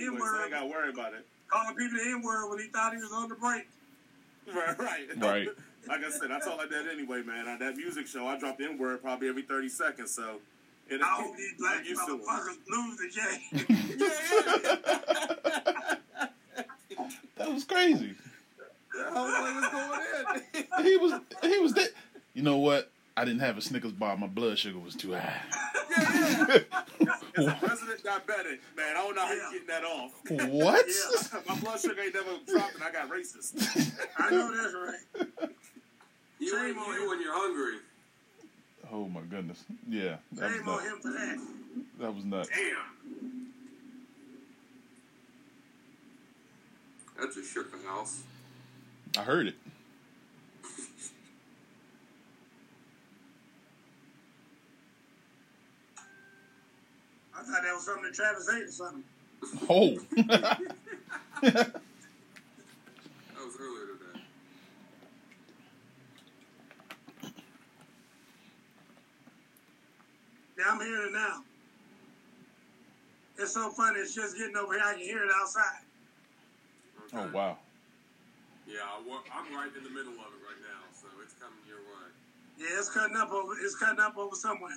the N anyway, so I word, ain't got to worry about it. calling people the N word when he thought he was on the break. Right, right. Right. like I said, I talk like that anyway, man. On that music show, I drop the N word probably every 30 seconds, so. It, I hope these black I'm used to it. motherfuckers lose the game. That was crazy. I was like, what's going in? He was he was that. You know what? I didn't have a Snickers bar. My blood sugar was too high. As a president diabetic, man, I don't know how Yeah. you getting that off. What? Yeah. My blood sugar ain't never dropped, and I got racist. I know that's right. You Shame ain't on you him. when you're hungry. Oh my goodness. Yeah, that Shame was on nuts. him for that. That was nuts. Damn. That just shook the house. I heard it. I thought that was something that Travis ate or something. Oh. That was earlier today. Yeah, I'm hearing it now. It's so funny. It's just getting over here. I can hear it outside. Okay. oh wow. Yeah, I wa- I'm right in the middle of it right now, so it's coming your way. Yeah, it's cutting up over. It's cutting up over somewhere.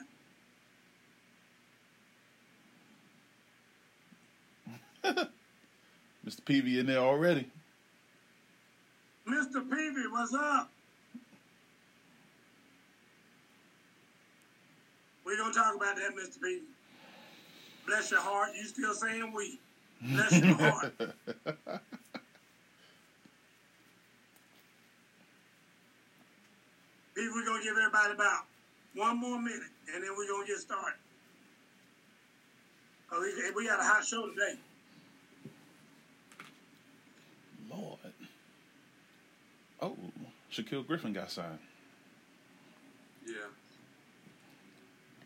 Mr. Peavy in there already. Mr. Peavy, what's up? We're gonna talk about that, Mr. Peavy. Bless your heart. You still saying we? Bless your heart. Peavy, we're gonna give everybody about one more minute, and then we're gonna get started. Oh, we, we got a hot show today. Lord. Oh, Shaquill Griffin got signed. Yeah.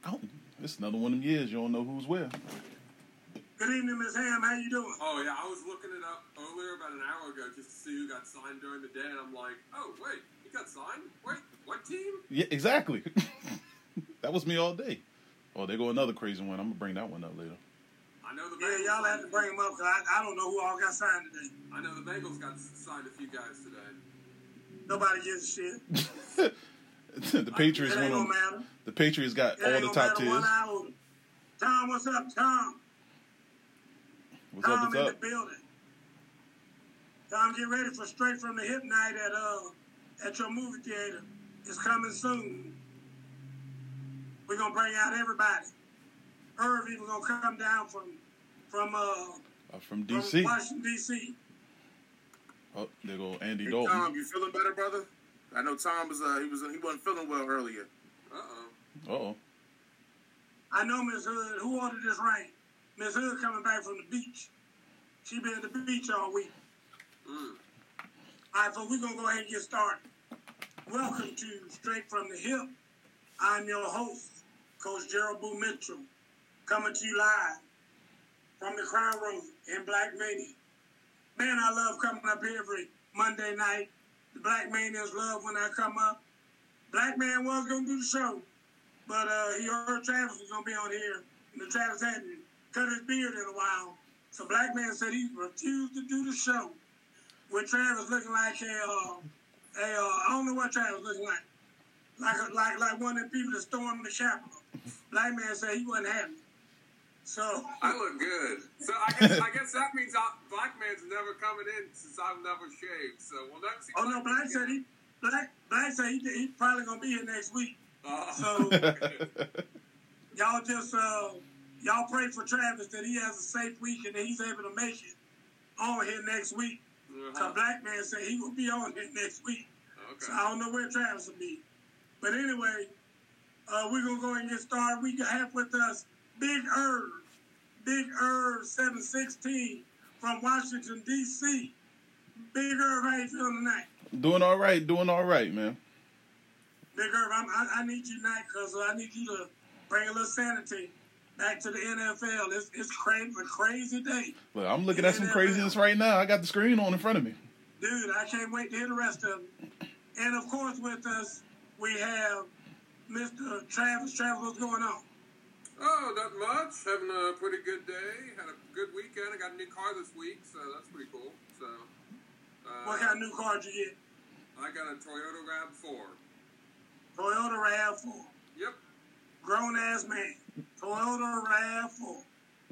Oh, it's another one of them years you don't know who's where. Good evening, Miss Ham. How you doing? Oh yeah, I was looking it up earlier about an hour ago just to see who got signed during the day, and I'm like, oh wait, he got signed. Wait, what team? Yeah, exactly. that was me all day. Oh, there go another crazy one. I'm gonna bring that one up later. I know the Yeah, y'all have to bring him up because I, I don't know who all got signed today. I know the Bengals got signed a few guys today. Nobody gives a shit. the Patriots It ain't went on. The Patriots got all the top tiers. Tom, what's up, Tom? What's up? Tom What's in up? the building. Tom, get ready for straight from the hip night at uh at your movie theater. It's coming soon. We're gonna bring out everybody. Irv even gonna come down from from uh Uh, from from DC. Washington D.C. Oh, there go Andy Hey, Dalton. Tom, you feeling better, brother? I know Tom was uh, he was he wasn't feeling well earlier. Uh oh. Uh oh. I know Miss Hood. Who ordered this rain? Miss Hood coming back from the beach. She been at the beach all week. Mm. All right, so we're going to go ahead and get started. Welcome to Straight from the Hip. I'm your host, Coach Gerald Boo Mitchell, coming to you live from the Crown Road in Black Mania. Man, I love coming up here every Monday night. The Black Manians love when I come up. Black Man was to do the show, but uh, he heard Travis was going to be on here, and the Travis hadn't cut his beard in a while. So Black Man said he refused to do the show with Travis looking like a, uh, a uh, I don't know what Travis looking like. Like a, like like one of the people that stormed the Capitol. Black man said he wasn't happy. So I look good. So I guess I guess that means I, black man's never coming in since I've never shaved. So we'll never see. oh no, Black said he Black Black said he he probably gonna be here next week. Uh, So y'all just uh y'all pray for Travis that he has a safe week and that he's able to make it on here next week. So uh-huh. Black man said he will be on here next week. So Okay. I don't know where Travis will be. But anyway, uh, we're gonna go ahead and get started. We have with us Big Irv, Big Irv 716 from Washington D.C. Big Irv, how you feeling tonight? Doing all right. Doing all right, man. Big Irv, I'm, I, I need you tonight because I need you to bring a little sanity back to the NFL. It's it's crazy, a crazy day, Look, I'm looking at some craziness right now. I got the screen on in front of me. dude. I can't wait to hear the rest of them. And of course, with us we have Mr. Travis. Travis, what's going on? Oh, not much. Having a pretty good day. Had a good weekend. I got a new car this week, so that's pretty cool. So, uh, What kind of new car did you get? I got a Toyota Rav Four. Toyota Rav4. Yep. Grown ass man. Toyota Rav4.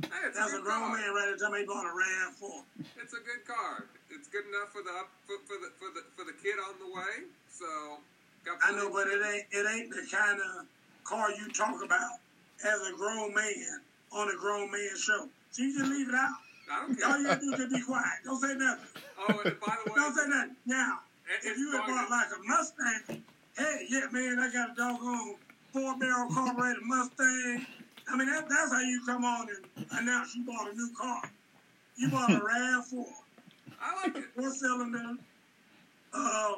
Hey, it's That's a a grown car. man right there telling me he bought a Rav4. It's a good car. It's good enough for the for, for the for the for the kid on the way. So, got I know, but it ain't it ain't the kind of car you talk about as a grown man on a grown man show. So you just leave it out. I don't All you care. gotta do is just be quiet. Don't say nothing. Oh, and by the way, Don't say nothing. Now, if you had going- bought like a Mustang, hey, yeah, man, I got a doggone four barrel carbureted Mustang. I mean, that, that's how you come on and announce you bought a new car. You bought a RAV4, I like it. four cylinder, uh,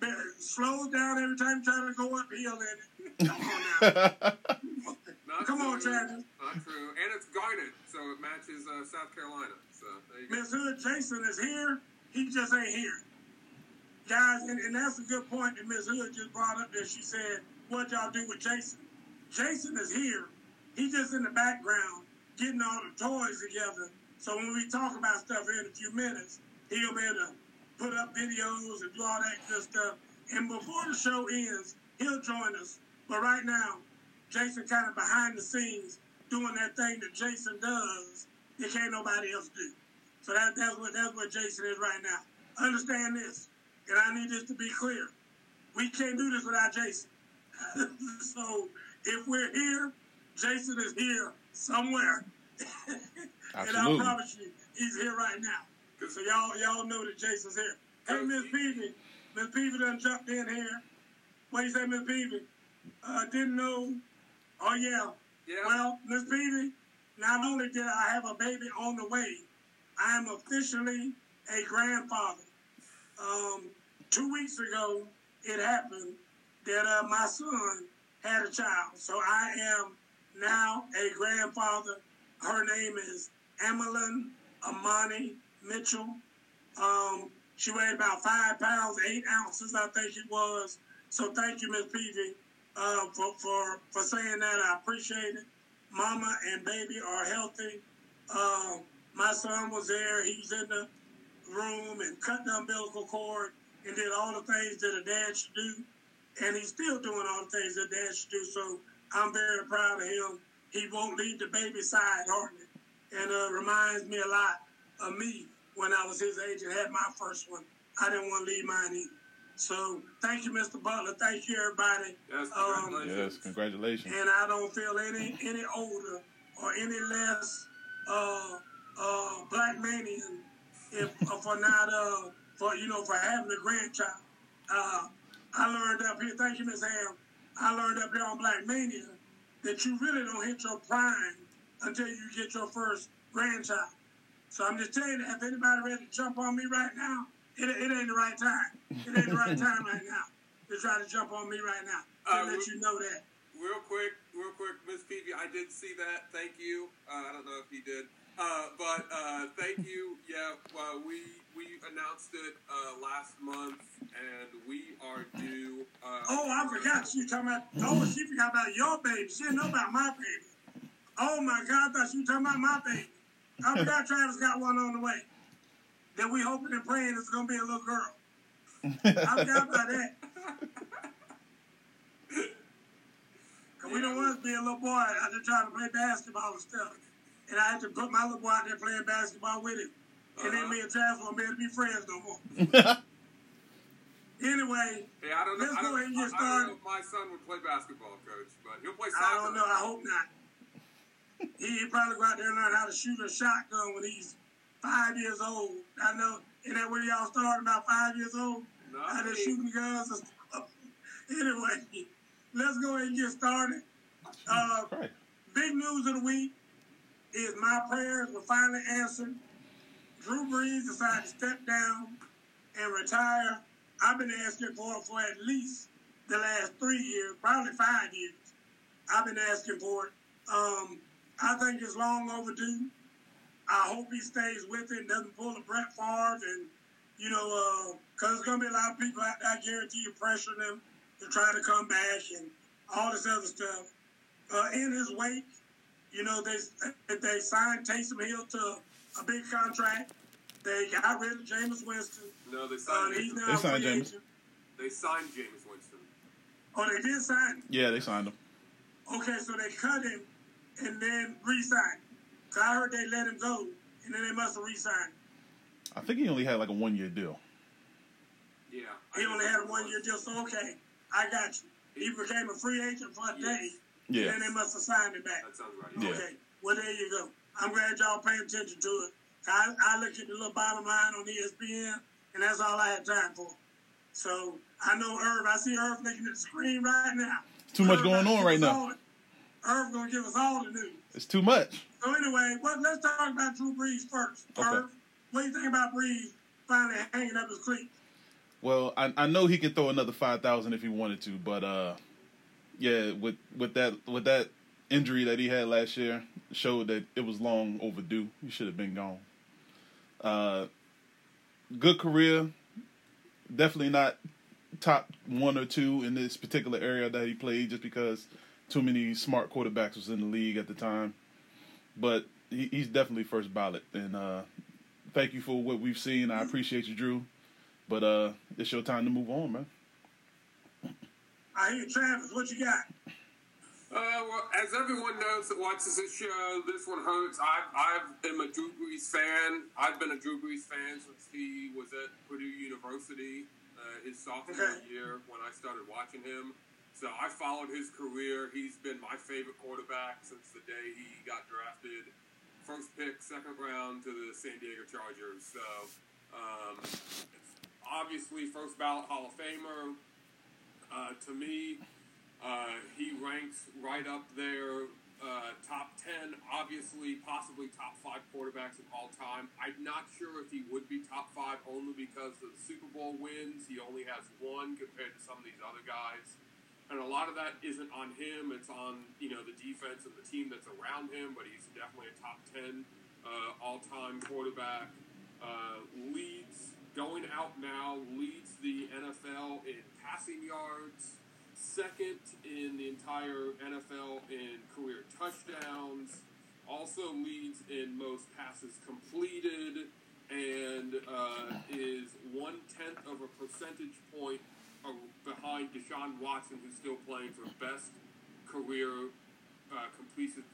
ba- slows down every time you try to go uphill in it. Come on now. Not Come on, true. Travis. Not true. And it's garnet, so it matches uh, South Carolina. So there you go. Miss Hood Jason is here. He just ain't here. Guys, and, and that's a good point that Miss Hood just brought up there. She said, What y'all do with Jason? Jason is here. He's just in the background getting all the toys together. So when we talk about stuff here in a few minutes, he'll be able to put up videos and do all that good stuff. And before the show ends, he'll join us. But right now, Jason kind of behind the scenes doing that thing that Jason does that can't nobody else do. So that, that's what that's what Jason is right now. Understand this, and I need this to be clear. We can't do this without Jason. so if we're here, Jason is here somewhere. and I promise you, he's here right now. So y'all y'all know that Jason's here. Hey, Miss Peavy, Miss Peavy done jumped in here. What you say, Miss Peavy? Uh, didn't know. Oh yeah. Yeah. Well, Miss Peavy, not only did I have a baby on the way, I am officially a grandfather. Um, two weeks ago, it happened that uh, my son had a child. So I am now a grandfather. Her name is Emmeline Amani Mitchell. Um, she weighed about five pounds, eight ounces, I think it was. So thank you, Miss Peavy, uh, for, for, for saying that. I appreciate it. Mama and baby are healthy. Uh, my son was there. He was in the room and cut the umbilical cord and did all the things that a dad should do. And he's still doing all the things that a dad should do. So I'm very proud of him. He won't leave the baby side hardly. And uh, reminds me a lot of me when I was his age and had my first one. I didn't want to leave mine either. So thank you, Mr. Butler. Thank you, everybody. Yes, Um, congratulations. Yes, congratulations. And I don't feel any any older or any less uh, uh, black manian if uh, for not uh, for you know for having a grandchild. Uh, I learned up here. Thank you, Miss Ham. I learned up here on Black Mania that you really don't hit your prime until you get your first grandchild. So I'm just telling you, if anybody ready to jump on me right now, it, it ain't the right time. It ain't the right time right now to try to jump on me right now. Uh, let you know that. Real quick, real quick, Miss Peavy, I did see that. Thank you. Uh, I don't know if he did, uh, but uh, thank you. Yeah, well, we we announced it uh, last month, and we are due. Uh, Oh, I forgot she talking about. Oh, she forgot about your baby. She didn't know about my baby. Oh my God, I thought she was talking about my baby. I forgot Travis got one on the way. That we hoping and praying it's gonna be a little girl. I forgot about that. Cause we don't want to be a little boy out there trying to play basketball and stuff. And I had to put my little boy out there playing basketball with him. And then uh-huh. me and Travis won't be able to be friends no more. Anyway, Hey, I don't know. Let's I go don't, ahead and get I- I don't started. know if my son would play basketball, coach, but he'll play I soccer. don't know. I hope not. He, he probably go out there and learn how to shoot a shotgun when he's five years old. I know. Isn't that where y'all started about five years old? No, Out there he- shooting guns and stuff. Anyway, let's go ahead and get started. Uh, Right. big news of the week is my prayers were finally answered. Drew Brees decided to step down and retire. I've been asking for it for at least the last three years, probably five years. I've been asking for it. Um, I think it's long overdue. I hope he stays with it and doesn't pull a Brett Favre and, you know, because there's going to be a lot of people out there, I guarantee you, pressuring them to try to come back and all this other stuff. Uh, in his wake, You know, they they signed Taysom Hill to a big contract. They got rid of Jameis Winston. No, they Uh, signed. he's now They signed Jameis. agent. They signed Jameis Winston. Oh, they did sign him. Yeah, they signed him. Okay, so they cut him and then re-signed. Him. 'Cause I heard they let him go, and then they must have re-signed. him. I think he only had like a one year deal. Yeah. He only had a one-year deal, so okay, I got you. He became a free agent for a day, Yeah. and then they must have signed him back. That sounds right. Yeah. Okay, well there you go. I'm glad y'all paying attention to it. I, I look at the little bottom line on ESPN, and that's all I had time for. So I know Irv. I see Irv looking at the screen right now. Too much Irv going gonna on right now. all Irv gonna give us all the news. It's too much. So anyway, well, let's talk about Drew Brees first. Okay. What do you think about Brees finally hanging up his cleats? Well, I, I know he can throw another five thousand if he wanted to, but uh, yeah, with with that with that injury that he had last year, showed that it was long overdue. He should have been gone. Uh, good career, definitely not top one or two in this particular area that he played, just because too many smart quarterbacks was in the league at the time. But he, he's definitely first ballot, and uh, thank you for what we've seen. I appreciate you, Drew. But uh, it's your time to move on, man. I hear Travis. What you got? Uh, well, as everyone knows that watches this show, this one hurts. I I am a Drew Brees fan. I've been a Drew Brees fan since he was at Purdue University, uh, his sophomore year when I started watching him. So I followed his career. He's been my favorite quarterback since the day he got drafted, first pick, second round to the San Diego Chargers. So um, obviously first ballot Hall of Famer. Uh, to me, uh, he ranks right up there, uh, top 10, obviously, possibly top five quarterbacks of all time. I'm not sure if he would be top five only because of the Super Bowl wins. He only has one compared to some of these other guys. And a lot of that isn't on him, it's on, you know, the defense and the team that's around him, but he's definitely a top 10 uh, all time quarterback. Uh, leads, going out now, leads the NFL in passing yards second in the entire NFL in career touchdowns, also leads in most passes completed, and uh, is one tenth of a percentage point behind Deshaun Watson, who's still playing for best career uh, completion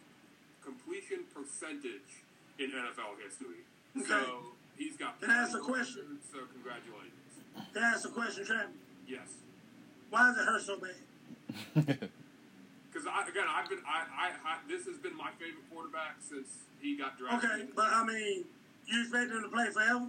completion percentage in NFL history. So he's got. Can I ask a question? So congratulations. Can I ask a question, Travis? Yes. Why does it hurt so bad? Because I, again, I've been, I, I, I, this has been my favorite quarterback since he got drafted. Okay, but I mean, you expect him to play forever?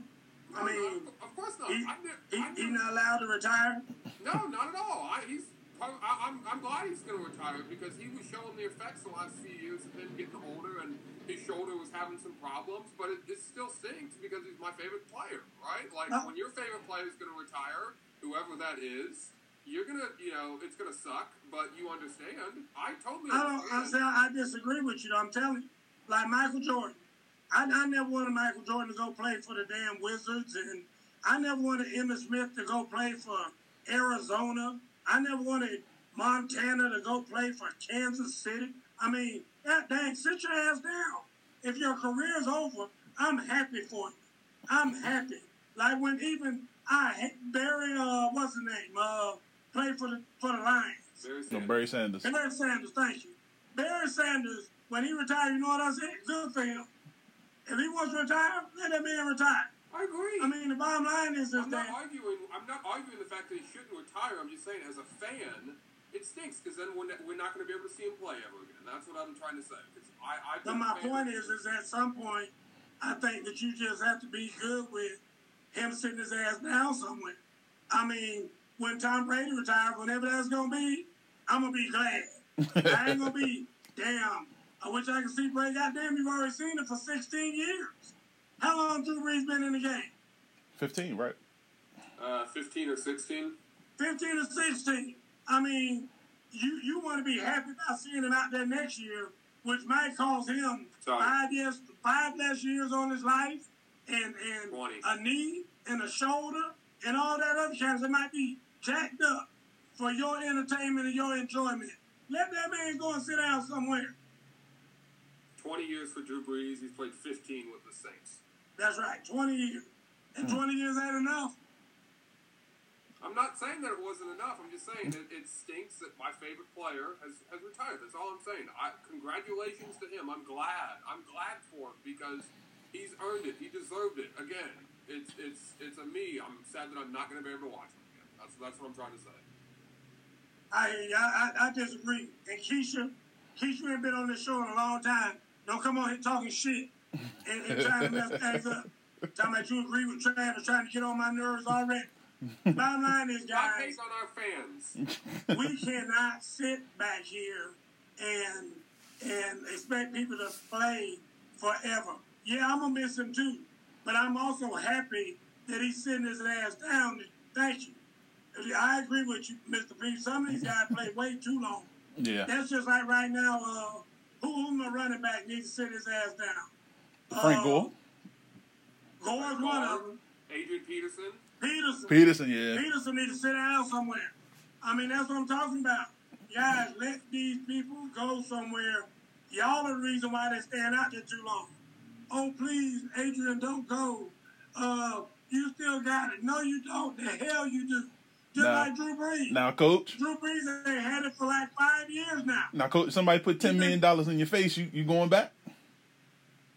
I mean, no, of course not. he, I, he, I he not allowed to retire? no, not at all. I, he's, I, I'm, I'm glad he's going to retire because he was showing the effects the last few years of him getting older and his shoulder was having some problems, but it, it still stinks because he's my favorite player, right? Like No. when your favorite player is going to retire, whoever that is, you're gonna, you know, it's gonna suck, but you understand. I totally I don't. I, understand. I disagree with you. I'm telling you, like Michael Jordan. I, I never wanted Michael Jordan to go play for the damn Wizards, and I never wanted Emmitt Smith to go play for Arizona. I never wanted Montana to go play for Kansas City. I mean, that dang, sit your ass down. If your career's over, I'm happy for you. I'm happy. Like when even I Barry, uh, what's the name? Uh, played for the for the Lions. Very No. Barry Sanders. Barry Sanders, thank you. Barry Sanders, when he retired, you know what I said? Good for him. If he wants to retire, let that man retire. I agree. I mean, the bottom line is, is I'm not arguing. I'm not arguing the fact that he shouldn't retire. I'm just saying, as a fan, it stinks because then we're, ne- we're not going to be able to see him play ever again. That's what I'm trying to say. I, I But my point is, is at some point, I think that you just have to be good with him sitting his ass down somewhere. I mean, when Tom Brady retires, whenever that's gonna be, I'm gonna be glad. I ain't gonna be damn. I wish I could see Brady. Goddamn, you've already seen it for 16 years. How long Drew Brees been in the game? Fifteen, right? uh, 15 or 16. 15 or 16. I mean, you you want to be happy about seeing him out there next year, which might cost him Sorry. five years, five less years on his life, and and 20. a knee and a shoulder and all that other kind. It might be jacked up for your entertainment and your enjoyment. Let that man go and sit down somewhere. 20 years for Drew Brees. He's played 15 with the Saints. That's right, 20 years. And hmm. 20 years ain't enough. I'm not saying that it wasn't enough. I'm just saying it, it stinks that my favorite player has, has retired. That's all I'm saying. I, congratulations to him. I'm glad. I'm glad for him because he's earned it. He deserved it. Again, it's it's it's a me. I'm sad that I'm not going to be able to watch him again. That's that's what I'm trying to say. I, I, I, I disagree. And Keisha, Keisha ain't been on this show in a long time. Don't come on here talking shit and, and trying to mess things up. Talking about you agree with Travis, trying to get on my nerves already. Bottom line is, Not guys, on our fans. we cannot sit back here and and expect people to play forever. Yeah, I'm gonna miss him too, but I'm also happy that he's sitting his ass down. Thank you. I agree with you, Mr. P. Some of these guys play way too long. Yeah. That's just like right now. Uh, who, who my running back needs to sit his ass down? Frank Uh, Gore. Gore's one of them. Adrian Peterson. Peterson. Peterson, yeah. Peterson needs to sit down somewhere. I mean, that's what I'm talking about. Guys, let these people go somewhere. Y'all are the reason why they stand out there too long. Oh, please, Adrian, don't go. Uh, you still got it. No, you don't. The hell you do. Just Nah. like Drew Brees. Now, coach. Drew Brees ain't had it for like five years now. Now, coach. Somebody put ten million dollars in your face. You you going back?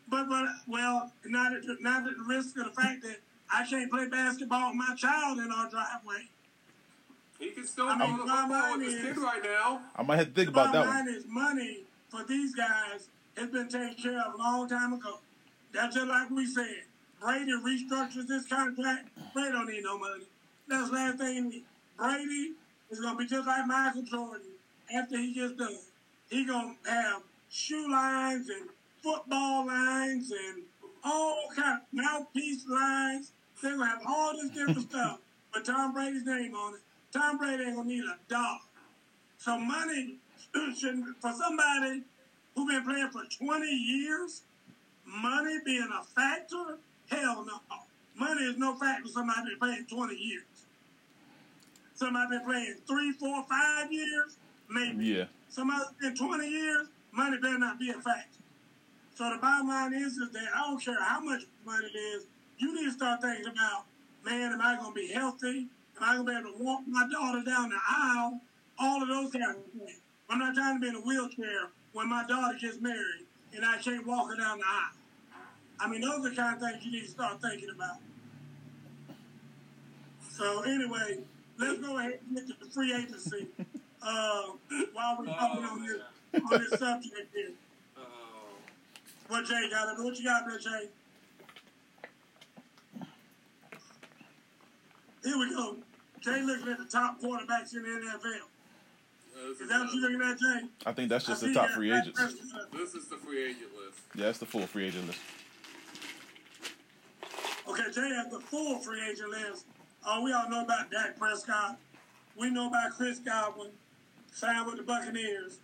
But but well, not at the, not at the risk of the fact that I can't play basketball with my child in our driveway. He can still I throw mean, the my football with mind his is- kid right now. I might have to think about that bottom one. line is money for these guys has been taken care of a long time ago. That's just like we said. Brady restructures this contract. Brady don't need no money. That's the last thing. Brady is gonna be just like Michael Jordan after he gets done. He gonna have shoe lines and football lines and all kind of mouthpiece lines. They're gonna have all this different stuff with Tom Brady's name on it. Tom Brady ain't gonna need a dollar. So money shouldn't for somebody who been playing for 20 years, money being a factor? Hell no. Money is no factor for somebody been playing 20 years. Somebody been playing three, four, five years, maybe. Yeah. Somebody been 20 years, money better not be a factor. So the bottom line is, is that I don't care how much money it is, you need to start thinking about, man, am I going to be healthy? Am I going to be able to walk my daughter down the aisle? All of those kind of things. I'm not trying to be in a wheelchair when my daughter gets married and I can't walk her down the aisle. I mean, those are the kind of things you need to start thinking about. So anyway, let's go ahead and get to the free agency uh, while we're talking on this on this subject here. Oh. What Jay got? What you got there, Jay? Here we go. Jay looking at the top quarterbacks in the NFL. Is is that what you the, looking at, Jay? I think that's just I the top free agents. this is the free agent list. Yeah, that's the full free agent list. Okay, Jay has the full free agent list. Uh, we all know about Dak Prescott. We know about Chris Godwin, signed with the Buccaneers.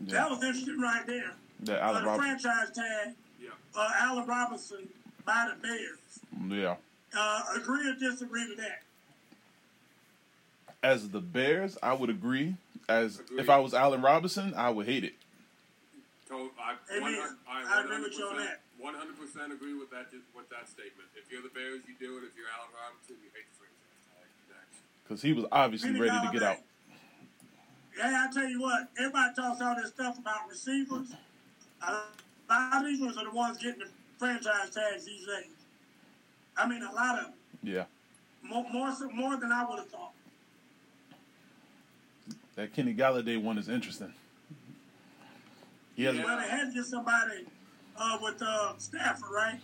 That was interesting right there. That Uh, Allen the Robinson. franchise tag, Yeah. uh, Allen Robinson by the Bears. Yeah. Uh, agree or disagree with that? As the Bears, I would agree. As Agreed. if I was Allen Robinson, I would hate it. So I, Amen. I agree with you on that. One hundred percent agree with that. With that statement. If you're the Bears, you do it. If you're Allen Robinson, you hate the franchise tag. Because he was obviously ready to get out. Yeah, I tell you what, everybody talks all this stuff about receivers. A lot of these ones are the ones getting the franchise tags these days. I mean, a lot of them. Yeah. More, more, so- more than I would have thought. That Kenny Golladay one is interesting. He hasn't, Well, they had to get somebody uh, with uh, Stafford, right?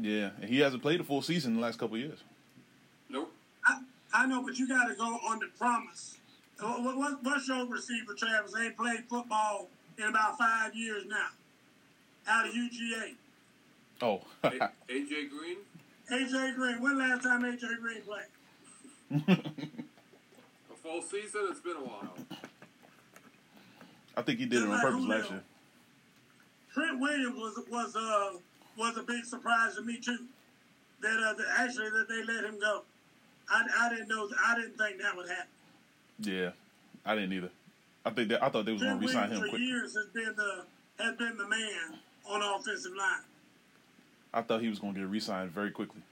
yeah, and he hasn't played a full season in the last couple of years. Nope. I, I know, but you got to go on the promise. What, what, what's your receiver, Travis? They ain't played football in about five years now. Out of UGA. Oh, A- AJ Green. AJ Green. When last time AJ Green played? A full season. It's been a while. I think he did it on purpose last year. Trent Williams was was uh was a big surprise to me too. That uh, that actually that they let him go. I, I didn't know. I didn't think that would happen. Yeah, I didn't either. I think that I thought they was going to resign Williams him for quick. years has been the has been the man on the offensive line. I thought he was going to get re-signed very quickly.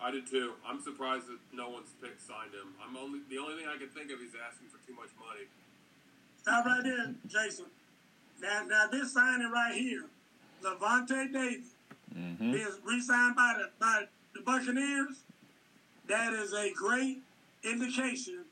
I did too. I'm surprised that no one's picked signed him. I'm only the only thing I can think of is asking for too much money. Stop right there, Jason. Now, now this signing right here, Lavonte David, Mm-hmm. is re-signed by the by the Buccaneers. That is a great indication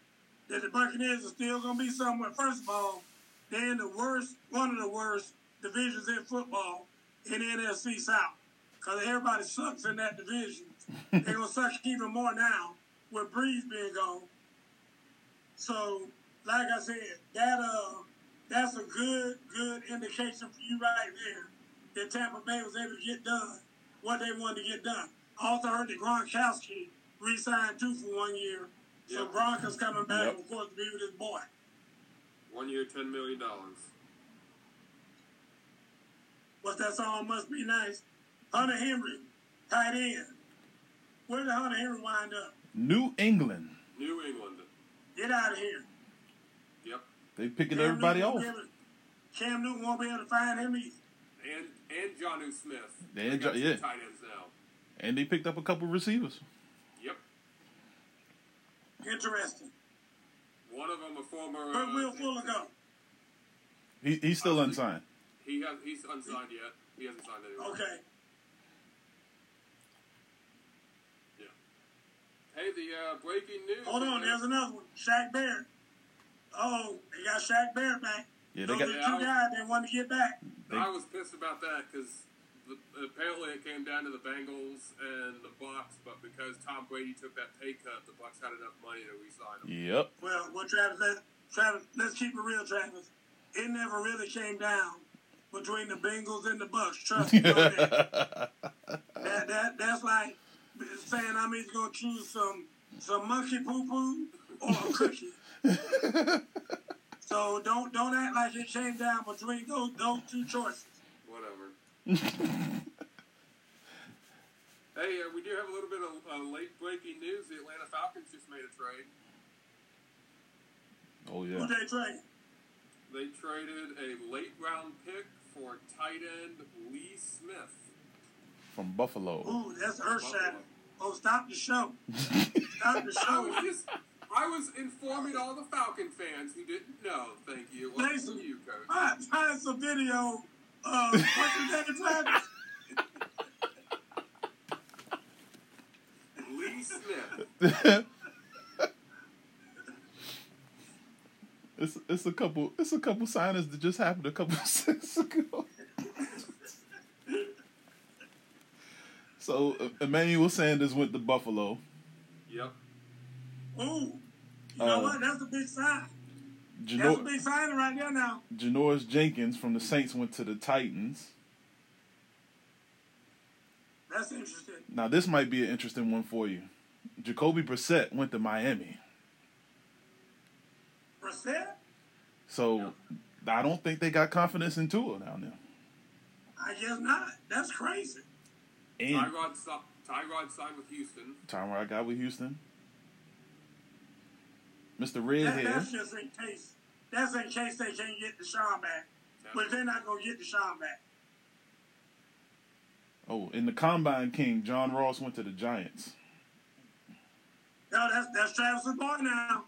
that the Buccaneers are still going to be somewhere. First of all, they're in the worst, one of the worst divisions in football in the NFC South because everybody sucks in that division. They're going to suck even more now with Brees being gone. So, like I said, that uh, that's a good, good indication for you right there that Tampa Bay was able to get done what they wanted to get done. I also heard that Gronkowski re-signed too for one year. So Yep. Gronk is coming back, Yep. of course, to be with his boy. One year, ten million dollars. What's that song? Must be nice. Hunter Henry, tight end. Where did Hunter Henry wind up? New England. New England. Get out of here. Yep. They picking Cam everybody Newton off. won't be able to- Cam Newton won't be able to find him either. And and Jonnu Smith. And They Jo- yeah. Tight ends now. And they picked up a couple receivers. Yep. Interesting. One of them a former. Where uh, Will Fuller go? He, he's still unsigned. He has he's unsigned yet. He hasn't signed anyone. Okay. Yeah. Hey, the uh, breaking news. Hold on, there's another one. Shaq Barrett. Oh, they got Shaq Barrett back. Yeah, they Those got. are the two guys they want to get back. They- I was pissed about that because apparently it came down to the Bengals and the Bucks, but because Tom Brady took that pay cut, the Bucks had enough money to re-sign him. Yep. Well, well, Travis, let, Travis, let's keep it real, Travis. It never really came down between the Bengals and the Bucks. Trust me. on that. that, that that's like saying I'm either gonna choose some some monkey poo poo or a cookie. so don't don't act like it came down between those those two choices. Whatever. hey, uh, we do have a little bit of uh, late breaking news. The Atlanta Falcons just made a trade. oh Who yeah. they trade? They traded a late round pick for tight end Lee Smith. From Buffalo. Ooh, that's earth shattering. Oh, stop the show. Stop the I show. Was just, I was informing all the Falcon fans who didn't know. Thank you. Well, Mason. you, coach. Find, find some video of what's his name, Travis? Lee Smith. It's it's a couple it's a couple signings that just happened a couple of seconds ago. so uh, Emmanuel Sanders went to Buffalo. Yep. Ooh. You know Uh, what? That's a big sign. That's a big sign right there now. Janoris Jenkins from the Saints went to the Titans. That's interesting. Now this might be an interesting one for you. Jacoby Brissett went to Miami. Brissett? So I don't think they got confidence in Tua down there. I guess not. That's crazy. And Tyrod, si- Tyrod signed with Houston. Tyrod got with Houston. Mr. That, Redhead. that's just in case. That's in case they can't get Deshaun back. But they're not going to get Deshaun back. Oh, in the Combine King, John Ross went to the Giants. No, that's, that's Travis's boy now.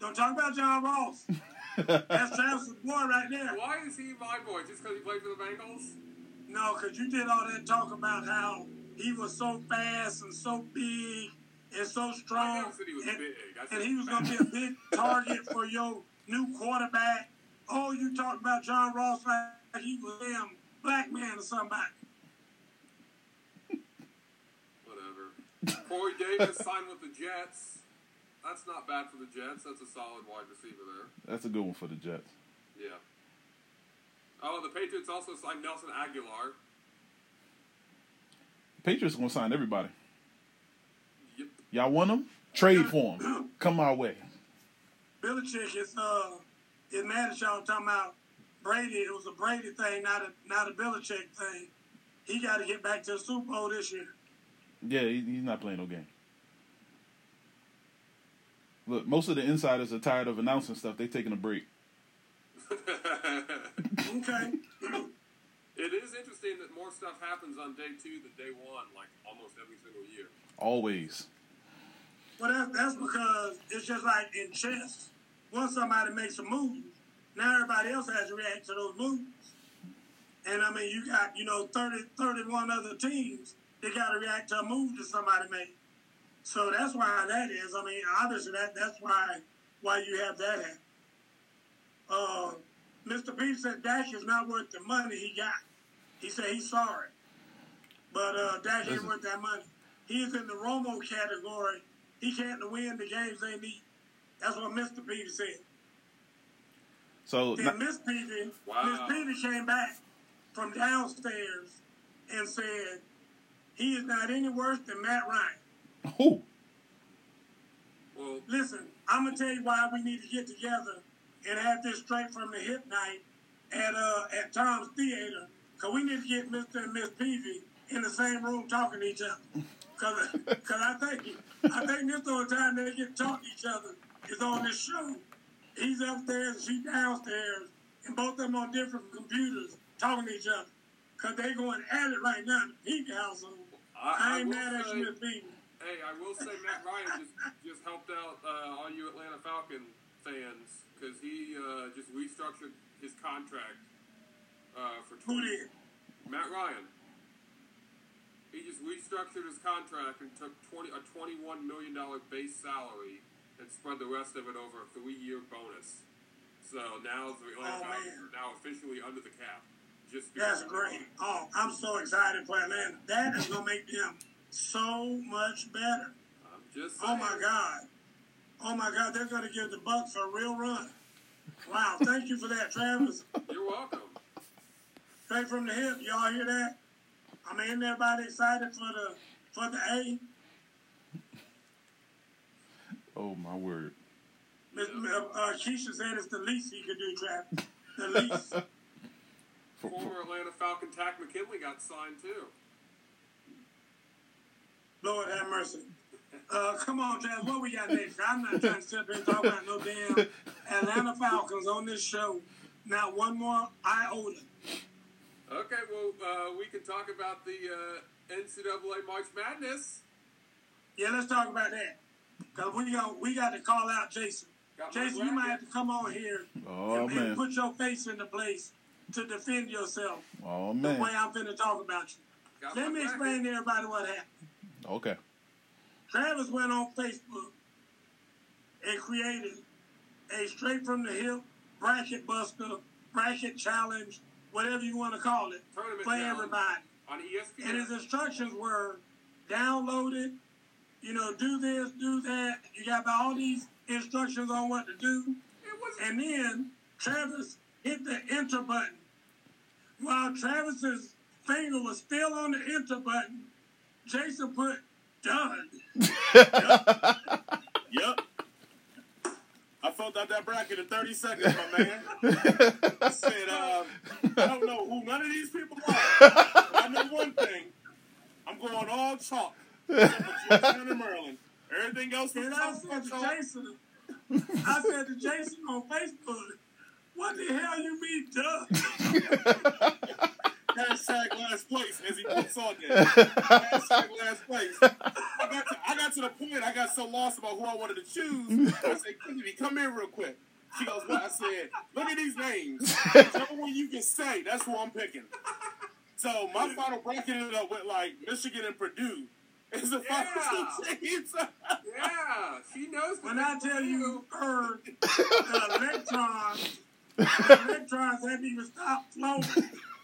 Don't talk about John Ross. That's Travis's boy right there. Why is he my boy? Just because he played for the Bengals? No, because you did all that talk about how he was so fast and so big and so strong. never said he was and, big. I said and he was going to be a big target for your new quarterback. Oh, you talked about John Ross like he was a damn black man or somebody. Whatever. Corey Davis signed with the Jets. That's not bad for the Jets. That's a solid wide receiver there. That's a good one for the Jets. Yeah. Oh, the Patriots also signed Nelson Agholor. Patriots gonna sign everybody. Yep. Y'all want them? Trade for them. Come our way. Belichick is uh is mad at y'all talking about Brady. It was a Brady thing, not a not a Belichick thing. He got to get back to the Super Bowl this year. Yeah, he, he's not playing no game. Look, most of the insiders are tired of announcing stuff. They're taking a break. Okay. It is interesting that more stuff happens on day two than day one, like almost every single year. Always. Well, that's, that's because it's just like in chess. Once somebody makes a move, now everybody else has to react to those moves. And I mean, you got, you know, 30, 31 other teams that got to react to a move that somebody made. So that's why that is. I mean, obviously that that's why why you have that happen. Uh, Mr. P said Dash is not worth the money he got. He said he's sorry, but uh, Dash ain't worth that money. He's in the Romo category. He can't win the games they need. That's what Mr. Peavy said. So Then Miss Peavy, Wow. Miss Peavy came back from downstairs and said he is not any worse than Matt Ryan. who? Well, Listen, I'm gonna tell you why we need to get together and have this straight from the hip night at uh at Tom's Theater. Cause we need to get Mr. and Miss Peavy in the same room talking to each other. Cause, cause I think I think this the only time they get to talk to each other is on this show. He's upstairs and she's downstairs, and both of them on different computers talking to each other. Cause they going at it right now in the Peavy household. I, I I ain't will mad at you, Peavy. hey, I will say Matt Ryan just just helped out uh, all you Atlanta Falcon fans because he uh, just restructured his contract uh, for Who 20 did? Matt Ryan. He just restructured his contract and took twenty a twenty-one million dollar base salary and spread the rest of it over a three-year bonus. So now the Atlanta Oh, Falcons are now officially under the cap. Just That's great. Oh, I'm so excited for Atlanta. That is gonna make them so much better. I'm just Oh my. God. Oh my God, they're gonna give the Bucks a real run. Wow, thank you for that, Travis. You're welcome. Straight from the hip, y'all hear that? I mean, everybody excited for the for the A? Oh my word. Miss- Uh, Keisha said it's the least he could do, Travis. The least. For- for- Former Atlanta Falcon Takk McKinley got signed too. Lord have mercy. Uh, come on, Travis, what we got next? I'm not trying to sit up here and talk about no damn Atlanta Falcons on this show. Not one more iota. Okay, well, uh, we can talk about the uh, NCAA March Madness. Yeah, let's talk about that. Cause we got we got to call out Jason. Got Jason, you might have to come on here Oh and, and put your face in the place to defend yourself Oh the way. I'm finna talk about you. Got Let me bracket. explain to everybody what happened. Okay. Travis went on Facebook and created a straight from the hip bracket buster, bracket challenge, whatever you want to call it, Tournament for everybody. on ESPN. And his instructions were download it, you know, do this, do that. You got all these instructions on what to do. it And then Travis hit the enter button. While Travis's finger was still on the enter button, Jason put done. Yep. I filled out that bracket in 30 seconds, my man. I said, uh, I don't know who none of these people are. But I know one thing. I'm going all chalk. Georgetown and Maryland. Everything else was And I said to. Jason, I said to Jason on Facebook, what the hell you mean done? Hashtag last place as he puts on there. Hashtag last place. I got, to, I got to the point I got so lost about who I wanted to choose. I said, Kennedy, come here real quick. She goes, what? I said, look at these names. Whichever one you can say, that's who I'm picking. So my final bracket ended up with like Michigan and Purdue. It's the final Yeah. two teams. yeah, she knows. When I tell you, her the electrons, the electrons haven't even stopped flowing.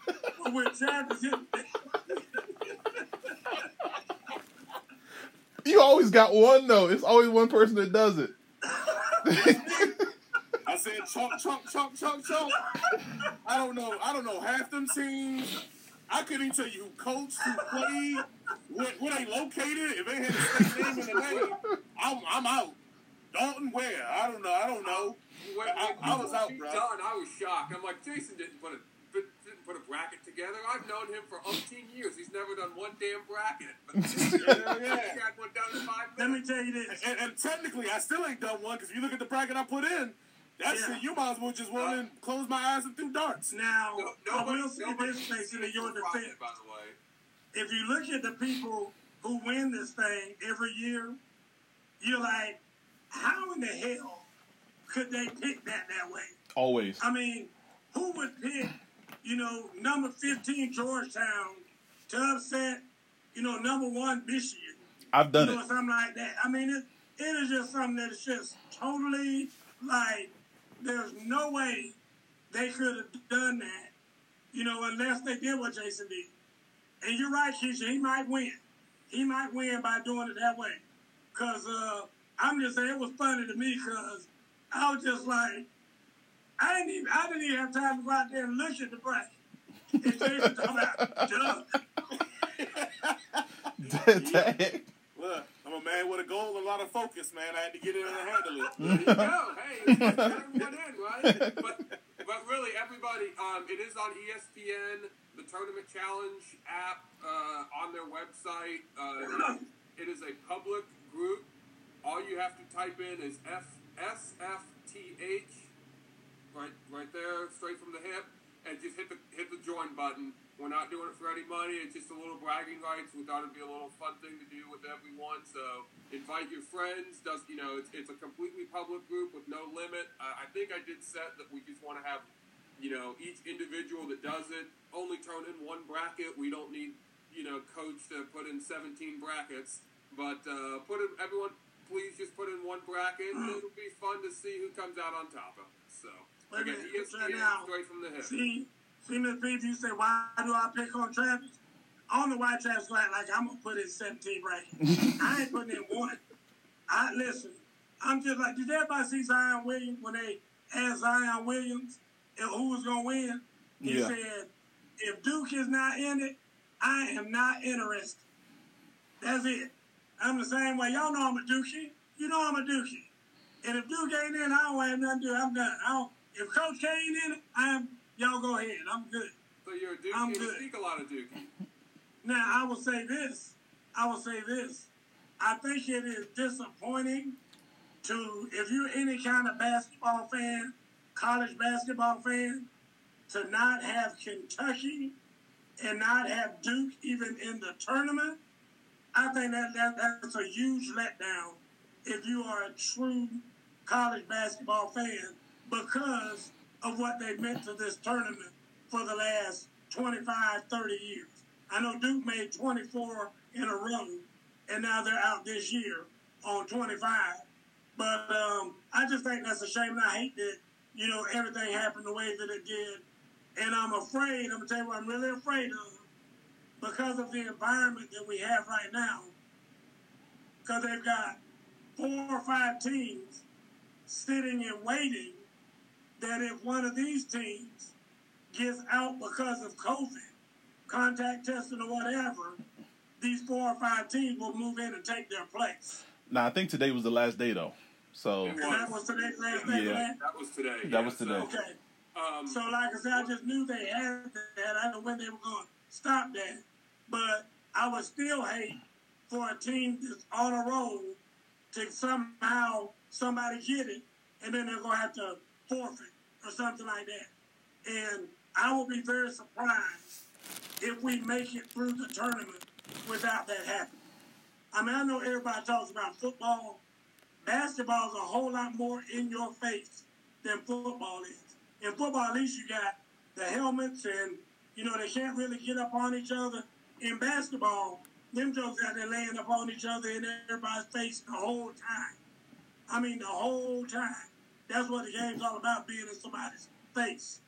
But when Travis hit, You always got one though. It's always one person that does it. I said chunk, chunk, chunk, chunk, chunk. I don't know. I don't know half them teams. I couldn't even tell you who coached, who played, where, where they located. If they had a state name in the name, I'm, I'm out. Dalton where? I don't know. I don't know. When, I- when I was out, she bro. Done, I was shocked. I'm like, Jason didn't put a didn't put a bracket together. I've known him for umpteen years. He's never done one damn bracket. Yeah, yeah. Got one done in five let me tell you this. And, and technically, I still ain't done one because if you look at the bracket I put in, That Yeah. shit, you might as well just run uh, and close my eyes and threw darts. Now, No, I nobody, will say nobody this, Stacey, to your profit, defense. by the way. If you look at the people who win this thing every year, you're like, how in the hell could they pick that that way? Always. I mean, who would pick, you know, number 15 Georgetown to upset, you know, number one Michigan? I've done you know, it. something like that. I mean, it, it is just something that is just totally like, there's no way they could have done that, you know, unless they did what Jason did. And you're right, Keisha, he might win. He might win by doing it that way. Because uh, I'm just saying, it was funny to me because I was just like, I didn't even, I didn't even have time to go out there and look at the bracket. And Jason talking about, duh. Dang. Look, I'm a man with a goal and a lot of focus, man. I had to get in and handle it. There you go. Hey, it's just everyone in, right? But, but really, everybody, um, it is on ESPN, the Tournament Challenge app, uh, on their website. Uh, it is a public group. All you have to type in is F S F T H, right, right there, straight from the hip, and just hit the hit the join button. We're not doing it for any money. It's just a little bragging rights. We thought it'd be a little fun thing to do with everyone. So invite your friends. Does you know? It's, it's a completely public group with no limit. Uh, I think I did set that we just want to have, you know, each individual that does it only turn in one bracket. We don't need, you know, coach to put in 17 brackets. But uh, put in everyone. Please just put in one bracket. It'll be fun to see who comes out on top of it. So Wait a again, minute, ESPN now, straight from the hip. See, see, Miss Peach, you say, why do I pick on Travis? I don't know why Travis like, like I'm gonna put in 17 brackets. I ain't putting in one. I listen. I'm just like, did everybody see Zion Williams when they asked Zion Williams and who was gonna win? He Yeah. said, if Duke is not in it, I am not interested. That's it. I'm the same way. Y'all know I'm a Dookie. You know I'm a Dookie. And if Duke ain't in, I don't have nothing to do. I'm done. I don't, if Coach K ain't in it, I'm y'all go ahead. I'm good. So you're a Dookie. I'm good. speak a lot of Dookie. Now I will say this. I will say this. I think it is disappointing to if you're any kind of basketball fan, college basketball fan, to not have Kentucky and not have Duke even in the tournament. I think that, that that's a huge letdown if you are a true college basketball fan because of what they meant to this tournament for the last 25, 30 years. I know Duke made 24 in a row, and now they're out this year on 25. But um, I just think that's a shame, and I hate that, you know, everything happened the way that it did. And I'm afraid, I'm going to tell you what I'm really afraid of, because of the environment that we have right now, because they've got four or five teams sitting and waiting that if one of these teams gets out because of COVID, contact testing or whatever, these four or five teams will move in and take their place. Nah, I think today was the last day though. So And that was today's last day Yeah. that? That was today. That yeah, was today. So, Okay. um, So, like I said, I just knew they had that. I don't know when they were going to stop that. But I would still hate for a team that's on a roll to somehow somebody get it, and then they're going to have to forfeit or something like that. And I will be very surprised if we make it through the tournament without that happening. I mean, I know everybody talks about football. Basketball is a whole lot more in your face than football is. In football, at least you got the helmets and, you know, they can't really get up on each other. In basketball, them jokes out there laying up on each other in everybody's face the whole time. I mean, the whole time. That's what the game's all about, being in somebody's face.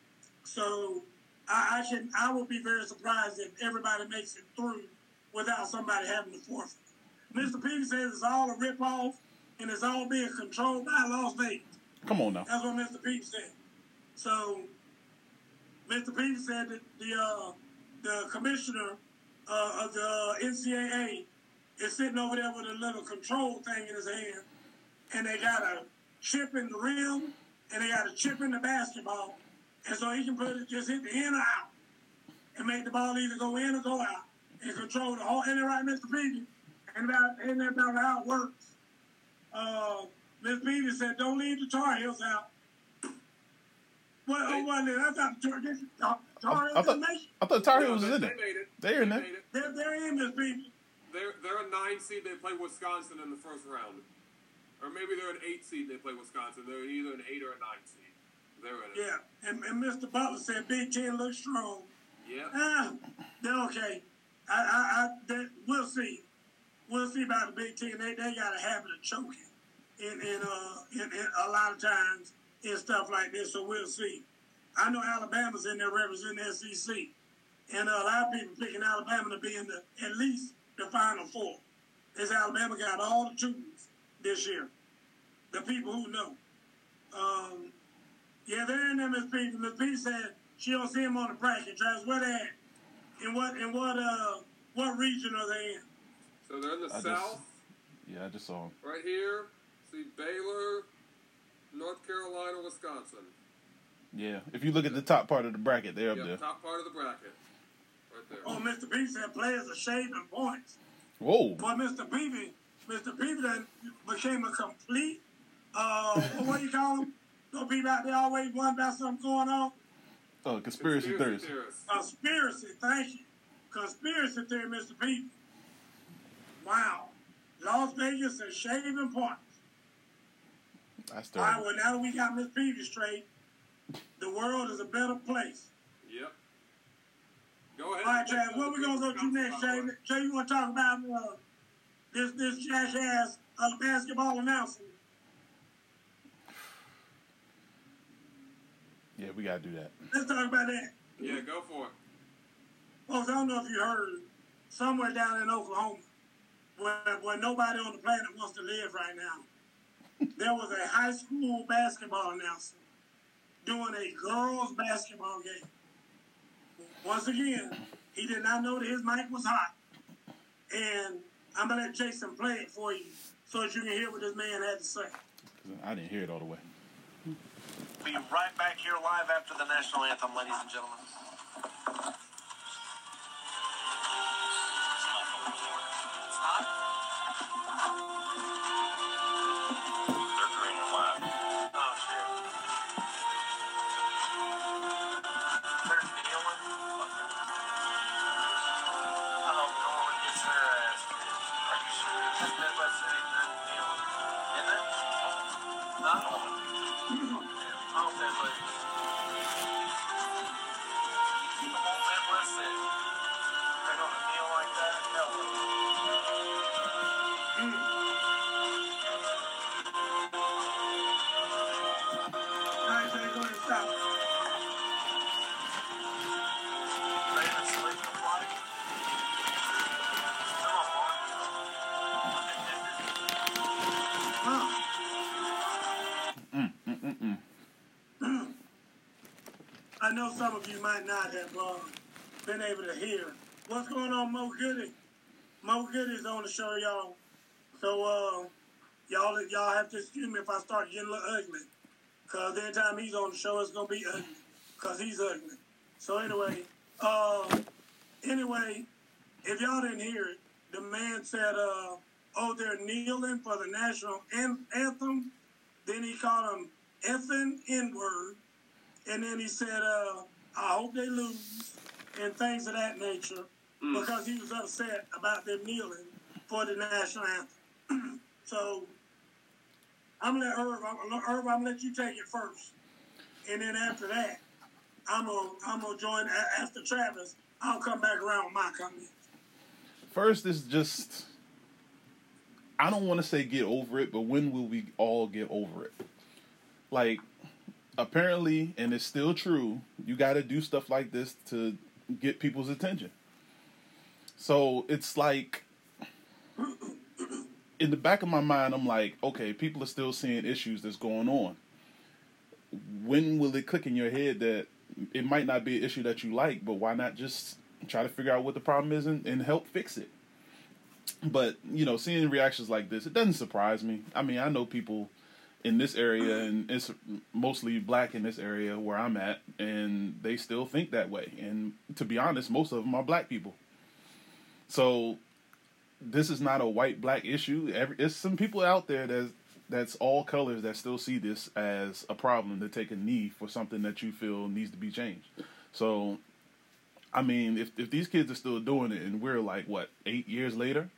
So I, I can, I will be very surprised if everybody makes it through without somebody having to forfeit. Mr. Peters says it's all a ripoff and it's all being controlled by Las Vegas. come on now. That's what Mr. Peters said. So, Mr. Peters said that the uh, the commissioner uh, of the NCAA is sitting over there with a little control thing in his hand, and they got a chip in the rim, and they got a chip in the basketball, and so he can put it just hit the in or out, and make the ball either go in or go out, and control the whole. Ain't that right, Mr. Peters? And about ain't that about how it works? uh, Ms. Peters said, don't leave the Tar Heels out. What? Who won it? I thought Tar- this is Tar- Tar I, I Heels thought I thought Tar No, Heels was they, in they there. made it. They're in They there. it. They're, they're in this people. They're they're a nine seed. They play Wisconsin in the first round, or maybe they're an eight seed. They play Wisconsin. They're either an eight or a nine seed. They're in. Yeah, and, and Mr. Butler said Big Ten looks strong. Yeah. Ah, they're okay. I, I, I, they, we'll see. We'll see about the Big Ten. They, they got a habit of choking, and in, uh, in, in a lot of times in stuff like this. So we'll see. I know Alabama's in there representing the SEC, and a lot of people picking Alabama to be in the at least the Final Four. This Alabama got all the tools this year. The people who know. Um, yeah, they're in there, Miss P. Miss said she don't see him on the bracket. Travis, where they at? In what in what uh what region are they in? So they're in the I just- south, Yeah, I just saw him. right here. See Baylor, North Carolina, Wisconsin. Yeah, if you look at the top part of the bracket, they're up there. top part of the bracket, right there. Oh, Mr. P said players are shaving points. Whoa, But Mr. Peavy, Mr. Peavy done became a complete uh what do you call him? Those people out there always wondering about something going on. oh, conspiracy theories. theorists. Conspiracy, thank you. Conspiracy theory, Mr. Peavy. Wow. Las Vegas is shaving points. I All right, started. well, now that we got Miss Peavy straight, the world is a better place. Yep. Go ahead. All right, Chad, what we gonna go to next, Jay? Jay, you want to talk about uh, this this jackass uh, basketball announcement? Yeah, we gotta do that. Let's talk about that. Yeah, go for it. Folks, I don't know if you heard, somewhere down in Oklahoma, where, where nobody on the planet wants to live right now, there was a high school basketball announcer doing a girls' basketball game. Once again, he did not know that his mic was hot. And I'm going to let Jason play it for you so that you can hear what this man had to say. I didn't hear it all the way. Be right back here live after the national anthem, ladies and gentlemen. It's not? They're green and white. Oh, shit. They're kneeling? I hope no one gets their ass kicked. Are you serious? Let's see. Some of you might not have uh, been able to hear. What's going on, Mo Goody? Mo Goody's on the show, y'all. So, uh, y'all y'all have to excuse me if I start getting a little ugly. Because every time he's on the show, it's going to be ugly. Because he's ugly. So, anyway, uh, anyway, if y'all didn't hear it, the man said, uh, oh, they're kneeling for the national an- anthem. Then he called them effing N-word. And then he said, uh, I hope they lose and things of that nature because he was upset about them kneeling for the national anthem. so I'm gonna let Herb, I'm, gonna- Herb, I'm gonna let you take it first. And then after that, I'm gonna, I'm gonna join after Travis. I'll come back around with my comments. First is just I don't want to say get over it, but when will we all get over it? Like apparently, and it's still true, you got to do stuff like this to get people's attention. So it's like in the back of my mind, I'm like, okay, people are still seeing issues that's going on. When will it click in your head that it might not be an issue that you like, but why not just try to figure out what the problem is and, and help fix it? But you know, seeing reactions like this, it doesn't surprise me. I mean, I know people in this area, and it's mostly black in this area where I'm at, and they still think that way. And to be honest, most of them are black people. So this is not a white black issue. Every it's some people out there that that's all colors that still see this as a problem to take a knee for something that you feel needs to be changed. So, I mean, if if these kids are still doing it, and we're like what eight years later,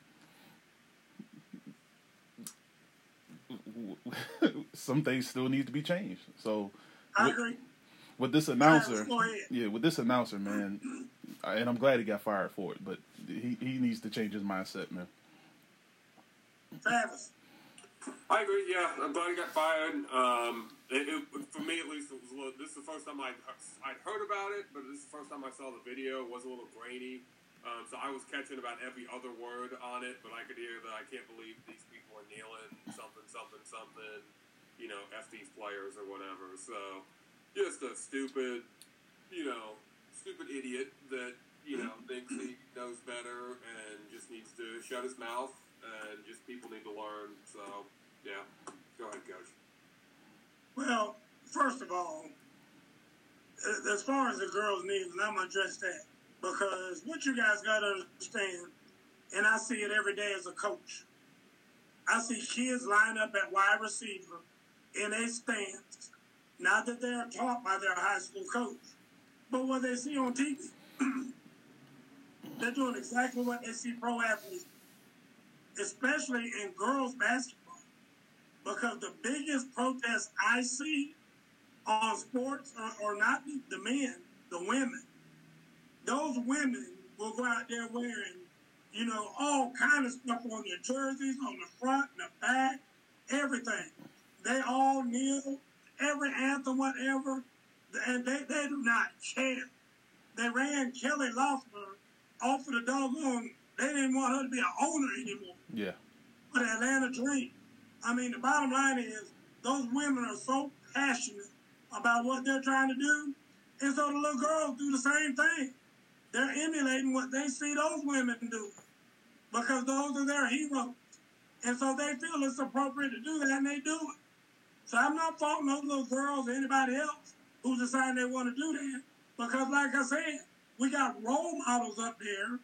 some things still need to be changed. So, with, with this announcer, yeah, with this announcer, man, and I'm glad he got fired for it, but he he needs to change his mindset, man. Travis. I agree. Yeah, I'm glad he got fired. Um, it, it, for me, at least, it was a little. This is the first time I'd, I'd heard about it, but this is the first time I saw the video. It was a little grainy, um, so I was catching about every other word on it. But I could hear that I can't believe these people are kneeling something, something, something. You know, f these players or whatever. So, just a stupid, you know, stupid idiot that you know thinks he knows better and just needs to shut his mouth. And just people need to learn. So, yeah, go ahead, coach. Well, first of all, as far as the girls' needs, and I'm gonna address that because what you guys gotta understand, and I see it every day as a coach. I see kids line up at wide receiver in a stance, not that they're taught by their high school coach, but what they see on TV. they're doing exactly what they see pro athletes, especially in girls basketball because the biggest protest I see on sports are, are not the men, the women. Those women will go out there wearing, you know, all kind of stuff on their jerseys, on the front and the back, everything. They all kneel, every anthem, whatever, and they, they do not care. They ran Kelly Loeffler off of the doggone. They didn't want her to be an owner anymore Yeah, for the Atlanta Dream. I mean, the bottom line is those women are so passionate about what they're trying to do, and so the little girls do the same thing. They're emulating what they see those women do because those are their heroes, and so they feel it's appropriate to do that, and they do it. So I'm not faulting those little girls or anybody else who deciding they want to do that because, like I said, we got role models up there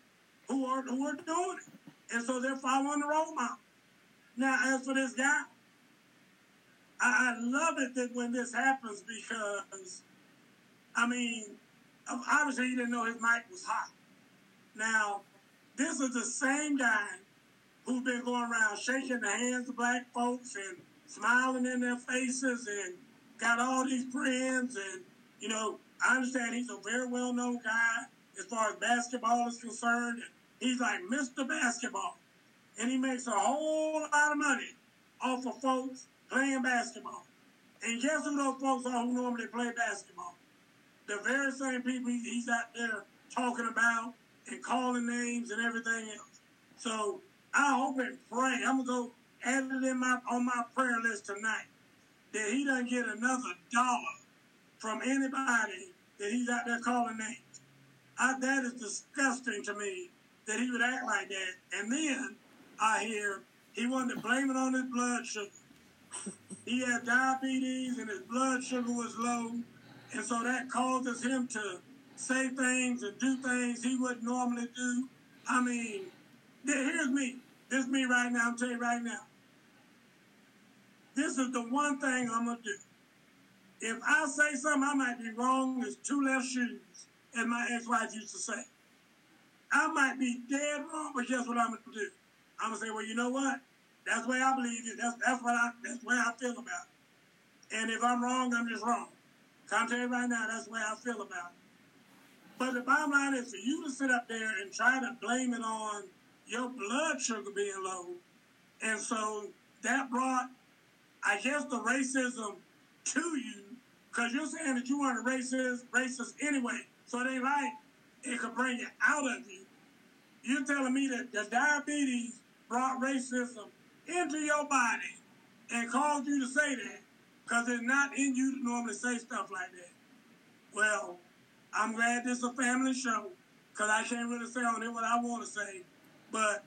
who are who are doing it, and so they're following the role model. Now, as for this guy, I, I love it that when this happens because, I mean, obviously he didn't know his mic was hot. Now, this is the same guy who's been going around shaking the hands of black folks and smiling in their faces and got all these friends. And, you know, I understand he's a very well known guy as far as basketball is concerned. He's like Mr. Basketball and he makes a whole lot of money off of folks playing basketball. And guess who those folks are who normally play basketball? The very same people he's out there talking about and calling names and everything else. So I hope and pray. I'm gonna go add it in my on my prayer list tonight that he doesn't get another dollar from anybody that he's out there calling names. I, that is disgusting to me that he would act like that. And then I hear he wanted to blame it on his blood sugar. He had diabetes and his blood sugar was low. And so that causes him to say things and do things he wouldn't normally do. I mean, here's me. This is me right now. I'm telling you right now. This is the one thing I'm going to do. If I say something, I might be wrong. There's two left shoes, as my ex-wife used to say. I might be dead wrong, but guess what I'm going to do? I'm gonna say, well, you know what? That's the way I believe it. That's that's what I that's the way I feel about it. And if I'm wrong, I'm just wrong. Come tell you right now, that's the way I feel about it. But the bottom line is for you to sit up there and try to blame it on your blood sugar being low, and so that brought, I guess, the racism to you because you're saying that you weren't a racist, racist anyway. So they like it could bring it out of you. You're telling me that the diabetes brought racism into your body and caused you to say that because it's not in you to normally say stuff like that. Well, I'm glad this is a family show because I can't really say on it what I want to say. But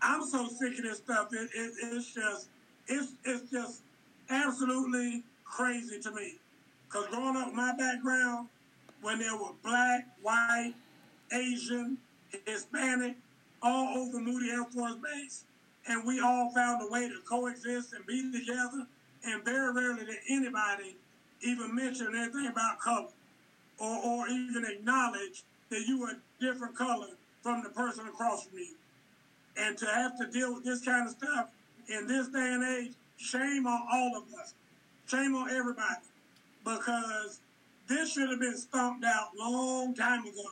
I'm so sick of this stuff. It, it, it's just, it's, it's just absolutely crazy to me. Because growing up, my background, when there were black, white, Asian, Hispanic, all over Moody Air Force Base, and we all found a way to coexist and be together. And very rarely did anybody even mention anything about color or, or even acknowledge that you were a different color from the person across from you. And to have to deal with this kind of stuff in this day and age, shame on all of us. Shame on everybody. Because this should have been stomped out long time ago.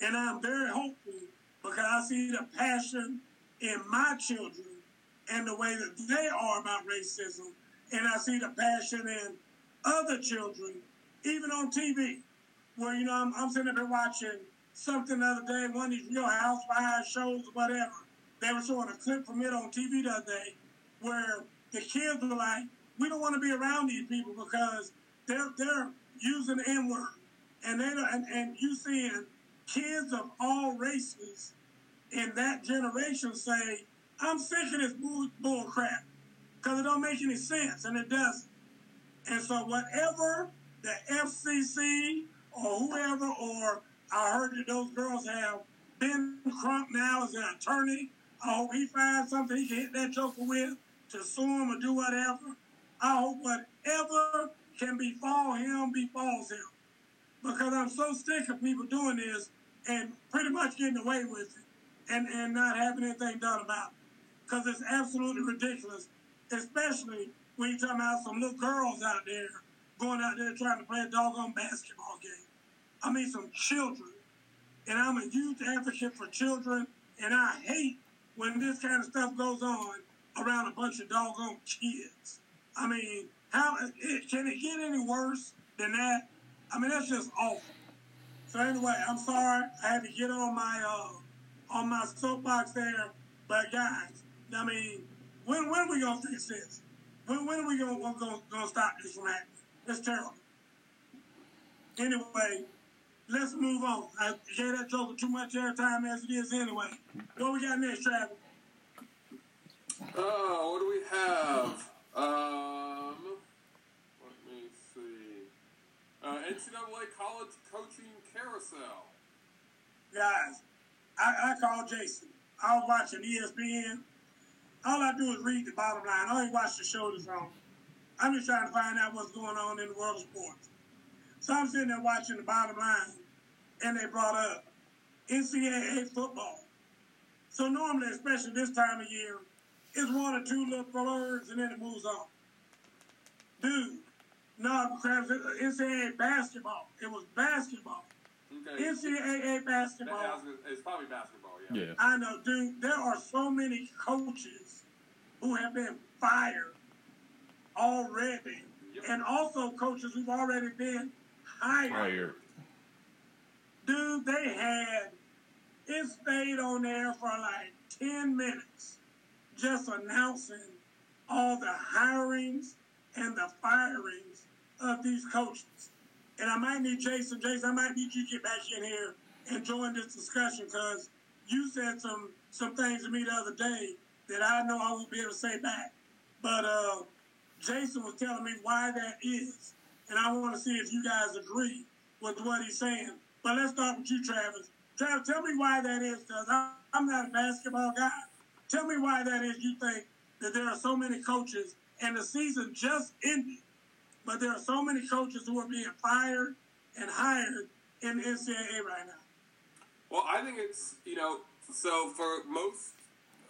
And I'm very hopeful because I see the passion in my children and the way that they are about racism. And I see the passion in other children, even on TV, where, you know, I'm, I'm sitting up here watching something the other day, one of these real housewives shows or whatever. They were showing a clip from it on TV the other day where the kids were like, we don't want to be around these people because they're, they're using the N word. And, they, and, and you seeing kids of all races in that generation say, I'm sick of this bull, bull crap because it don't make any sense, and it doesn't. And so whatever the FCC or whoever, or I heard that those girls have Ben Crump now as an attorney. I hope he finds something he can hit that joker with to sue him or do whatever. I hope whatever can befall him befalls him. Because I'm so sick of people doing this and pretty much getting away with it and, and not having anything done about it. Because it's absolutely ridiculous, especially when you're talking about some little girls out there going out there trying to play a doggone basketball game. I mean, some children. And I'm a huge advocate for children, and I hate when this kind of stuff goes on around a bunch of doggone kids. I mean, how it, can it get any worse than that? I mean, that's just awful. So anyway, I'm sorry I had to get on my uh, on my soapbox there, but guys, I mean, when when are we gonna fix this? When when are we gonna gonna, gonna stop this from happening? It's terrible. Anyway, let's move on. I gave that joker too much airtime as it is anyway. What we got next, Travis? Oh, what do we have? Um, let me see. Uh, NCAA college coaching carousel. Guys, I, I called Jason. I was watching ESPN. All I do is read the bottom line. I don't watch the show that's on. I'm just trying to find out what's going on in the world of sports. So I'm sitting there watching the bottom line, and they brought up NCAA football. So normally, especially this time of year, it's one or two little words, and then it moves on. Dude, no, crap, NCAA basketball. It was basketball. Okay. NCAA basketball. Yeah, I was gonna- It's probably basketball, yeah. Yeah. I know, dude. There are so many coaches who have been fired already, Yep. and also coaches who've already been hired. Hired. Dude, they had it stayed on there for like ten minutes, just announcing all the hirings and the firings of these coaches. And I might need Jason. Jason, I might need you to get back in here and join this discussion because you said some some things to me the other day that I know I won't be able to say back. But uh, Jason was telling me why that is, and I want to see if you guys agree with what he's saying. But let's start with you, Travis. Travis, tell me why that is, because I'm not a basketball guy. Tell me why that is. You think that there are so many coaches, and the season just ended, but there are so many coaches who are being fired and hired in the NCAA right now. Well, I think it's, you know, so for most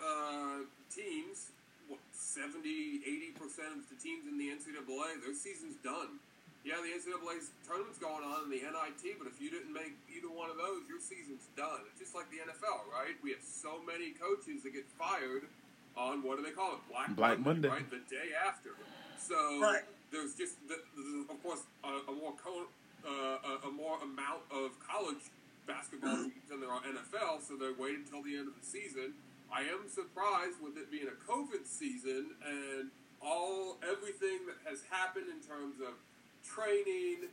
uh, teams, what, 70, 80% of the teams in the NCAA, their season's done. Yeah, the NCAA's tournament's going on in the NIT, but if you didn't make either one of those, your season's done. It's just like the NFL, right? We have so many coaches that get fired on, what do they call it? Black, Black Monday. Right? The day after. So Right. there's just, the, the, of course, a, a more co- uh, a, a more amount of college basketball teams than there are NFL, so they wait until the end of the season. I am surprised with it being a COVID season and all everything that has happened in terms of training.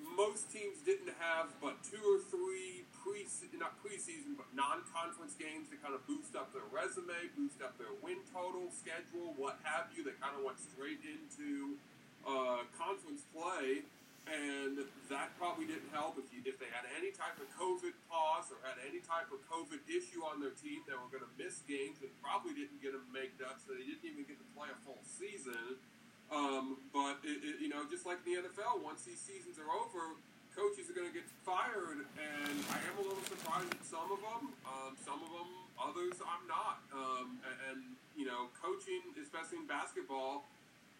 Most teams didn't have but two or three pre not preseason but non-conference games to kind of boost up their resume, boost up their win total, schedule, what have you. They kind of went straight into uh, conference play, and that probably didn't help. If you, if they had any type of COVID pause or had any type of COVID issue on their team, they were going to miss games and probably didn't get them made up, so they didn't even get to play a full season. Um, but it, it, you know, just like the NFL, once these seasons are over, coaches are going to get fired, and I am a little surprised at some of them. Um, some of them, others, I'm not. Um, and, and you know, coaching, especially in basketball,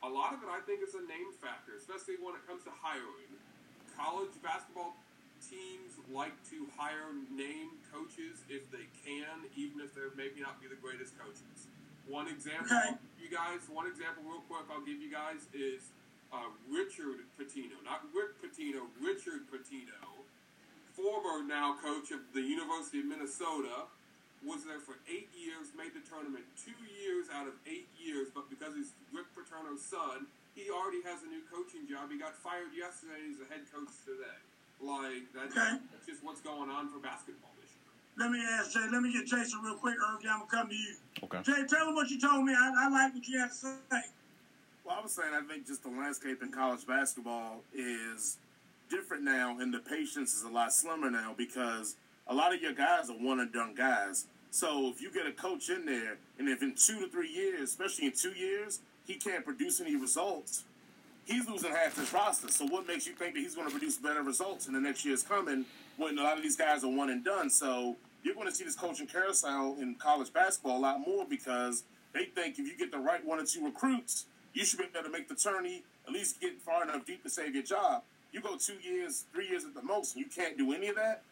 a lot of it I think is a name factor, especially when it comes to hiring. College basketball teams like to hire name coaches if they can, even if they're maybe not be the greatest coaches. One example, you guys, one example real quick I'll give you guys is uh, Richard Pitino, not Rick Pitino, Richard Pitino, former now coach of the University of Minnesota, was there for eight years, made the tournament two years out of eight years, but because he's Rick Pitino's son, he already has a new coaching job. He got fired yesterday, and he's a head coach today. Like, that's, Okay. that's just what's going on for basketball this year. Let me ask Jay. Let me get Jason real quick. Irv, I'm gonna come to you. Okay. Jay, tell him what you told me. I, I like what you had to say. Well, I was saying I think just the landscape in college basketball is different now, and the patience is a lot slimmer now because a lot of your guys are one and done guys. So if you get a coach in there, and if in two to three years, especially in two years, he can't produce any results, he's losing half his roster. So what makes you think that he's going to produce better results in the next year's coming when a lot of these guys are one and done? So you're going to see this coaching carousel in college basketball a lot more because they think if you get the right one or two recruits, you should be able to make the tourney, at least get far enough deep to save your job. You go two years, three years at the most, and you can't do any of that,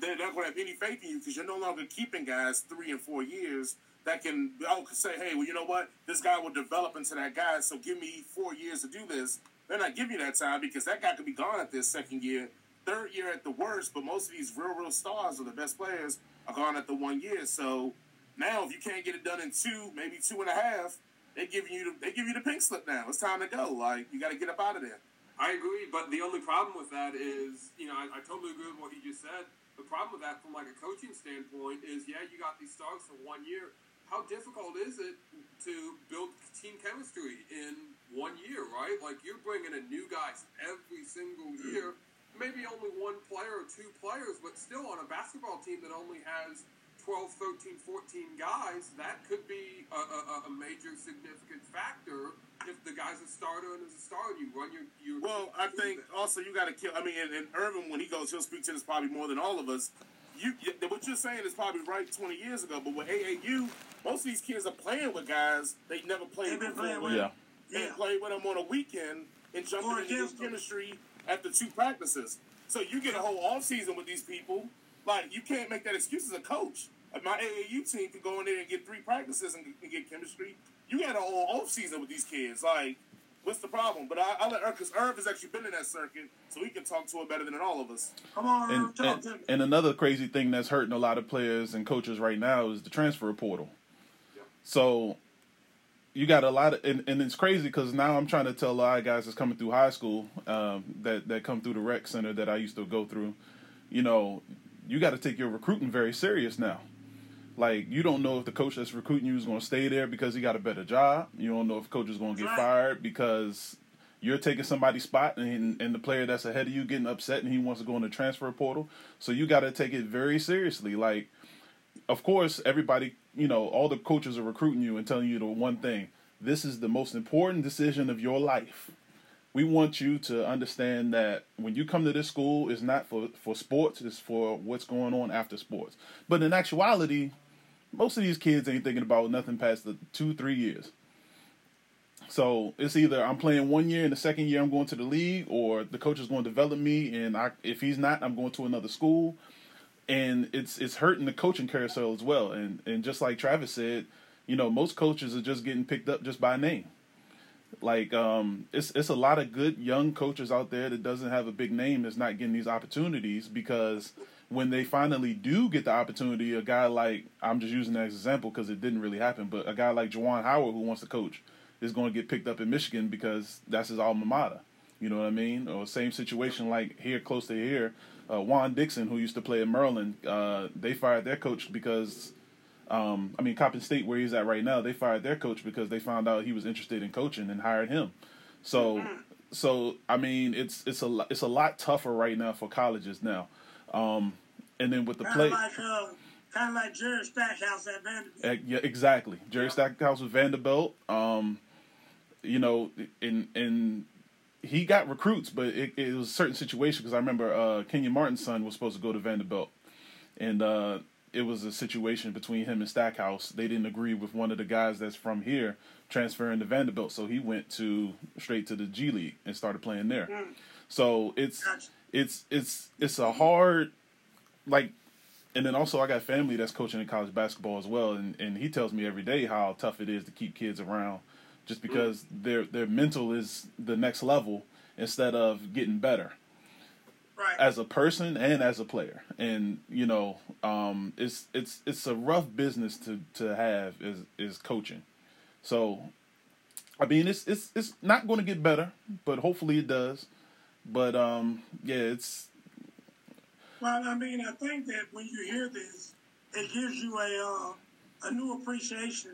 they're not going to have any faith in you because you're no longer keeping guys three and four years that can oh, say, hey, well, you know what? This guy will develop into that guy, so give me four years to do this. They're not giving you that time because that guy could be gone at this second year, third year at the worst, but most of these real, real stars or the best players are gone at the one year. So now if you can't get it done in two, maybe two and a half, they giving you the, they give you the pink slip now. It's time to go. Like you got to get up out of there. I agree, but the only problem with that is, you know, I, I totally agree with what you just said. The problem with that, from like a coaching standpoint, is yeah, you got these stars for one year. How difficult is it to build team chemistry in one year, right? Like you're bringing in new guys every single year. Maybe only one player or two players, but still on a basketball team that only has 12, 13, 14 guys, that could be a, a, a major significant factor if the guy's a starter and is a starter. You run your, your Well, I think also you got to kill. I mean, and, and Irvin, when he goes, he'll speak to this probably more than all of us. You, you- what you're saying is probably right 20 years ago, but with AAU, most of these kids are playing with guys they never played They've been before. playing with. with. Yeah. and Yeah. play with them on a weekend and jumping Or into chemistry after two practices. So you get a whole off season with these people. Like you can't make that excuse as a coach. My AAU team can go in there and get three practices and, and get chemistry. You got a whole off season with these kids. Like, what's the problem? But I, I'll let Irv because Irv has actually been in that circuit, so he can talk to it better than all of us. Come on, Irv, And, talk and to me. and another crazy thing that's hurting a lot of players and coaches right now is the transfer portal. So you got a lot of, and, and it's crazy because now I'm trying to tell a lot of guys that's coming through high school um, that that come through the rec center that I used to go through. You know, you got to take your recruiting very serious now. Like you don't know if the coach that's recruiting you is going to stay there because he got a better job. You don't know if coach is going to get Right. fired because you're taking somebody's spot and and the player that's ahead of you getting upset and he wants to go in the transfer portal. So you got to take it very seriously. Like, of course, everybody, you know, all the coaches are recruiting you and telling you the one thing: this is the most important decision of your life. We want you to understand that when you come to this school, it's not for for sports; it's for what's going on after sports. But in actuality, most of these kids ain't thinking about nothing past the two, three years. So it's either I'm playing one year and the second year I'm going to the league, or the coach is going to develop me, and I, if he's not, I'm going to another school, and it's it's hurting the coaching carousel as well. And and just like Travis said, you know, most coaches are just getting picked up just by name. Like um, it's it's a lot of good young coaches out there that doesn't have a big name that's not getting these opportunities because when they finally do get the opportunity, a guy like I'm just using that as an example because it didn't really happen, but a guy like Juwan Howard who wants to coach is going to get picked up in Michigan because that's his alma mater. You know what I mean? Or same situation like here close to here, uh, Juan Dixon who used to play at Maryland, uh, they fired their coach because um, I mean, Coppin State, where he's at right now, they fired their coach because they found out he was interested in coaching and hired him. So so I mean, it's it's a it's a lot tougher right now for colleges now. Um, and then with the play, like, uh, kind of like Jerry Stackhouse at Vanderbilt. Yeah, exactly. Jerry Stackhouse with Vanderbilt. Um, you know, and and he got recruits, but it, it was a certain situation because I remember uh, Kenyon Martin's son was supposed to go to Vanderbilt, and uh, it was a situation between him and Stackhouse. They didn't agree with one of the guys that's from here transferring to Vanderbilt, so he went to straight to the G League and started playing there. So it's Gotcha. It's it's it's a hard like and then also I got family that's coaching in college basketball as well, and, and he tells me every day how tough it is to keep kids around, just because their their mental is the next level instead of getting better Right. as a person and as a player. And you know, um, it's it's it's a rough business to to have is is coaching. So, I mean, it's it's it's not going to get better, but hopefully it does. But um, yeah, it's Well, I mean, I think that when you hear this, it gives you a uh, a new appreciation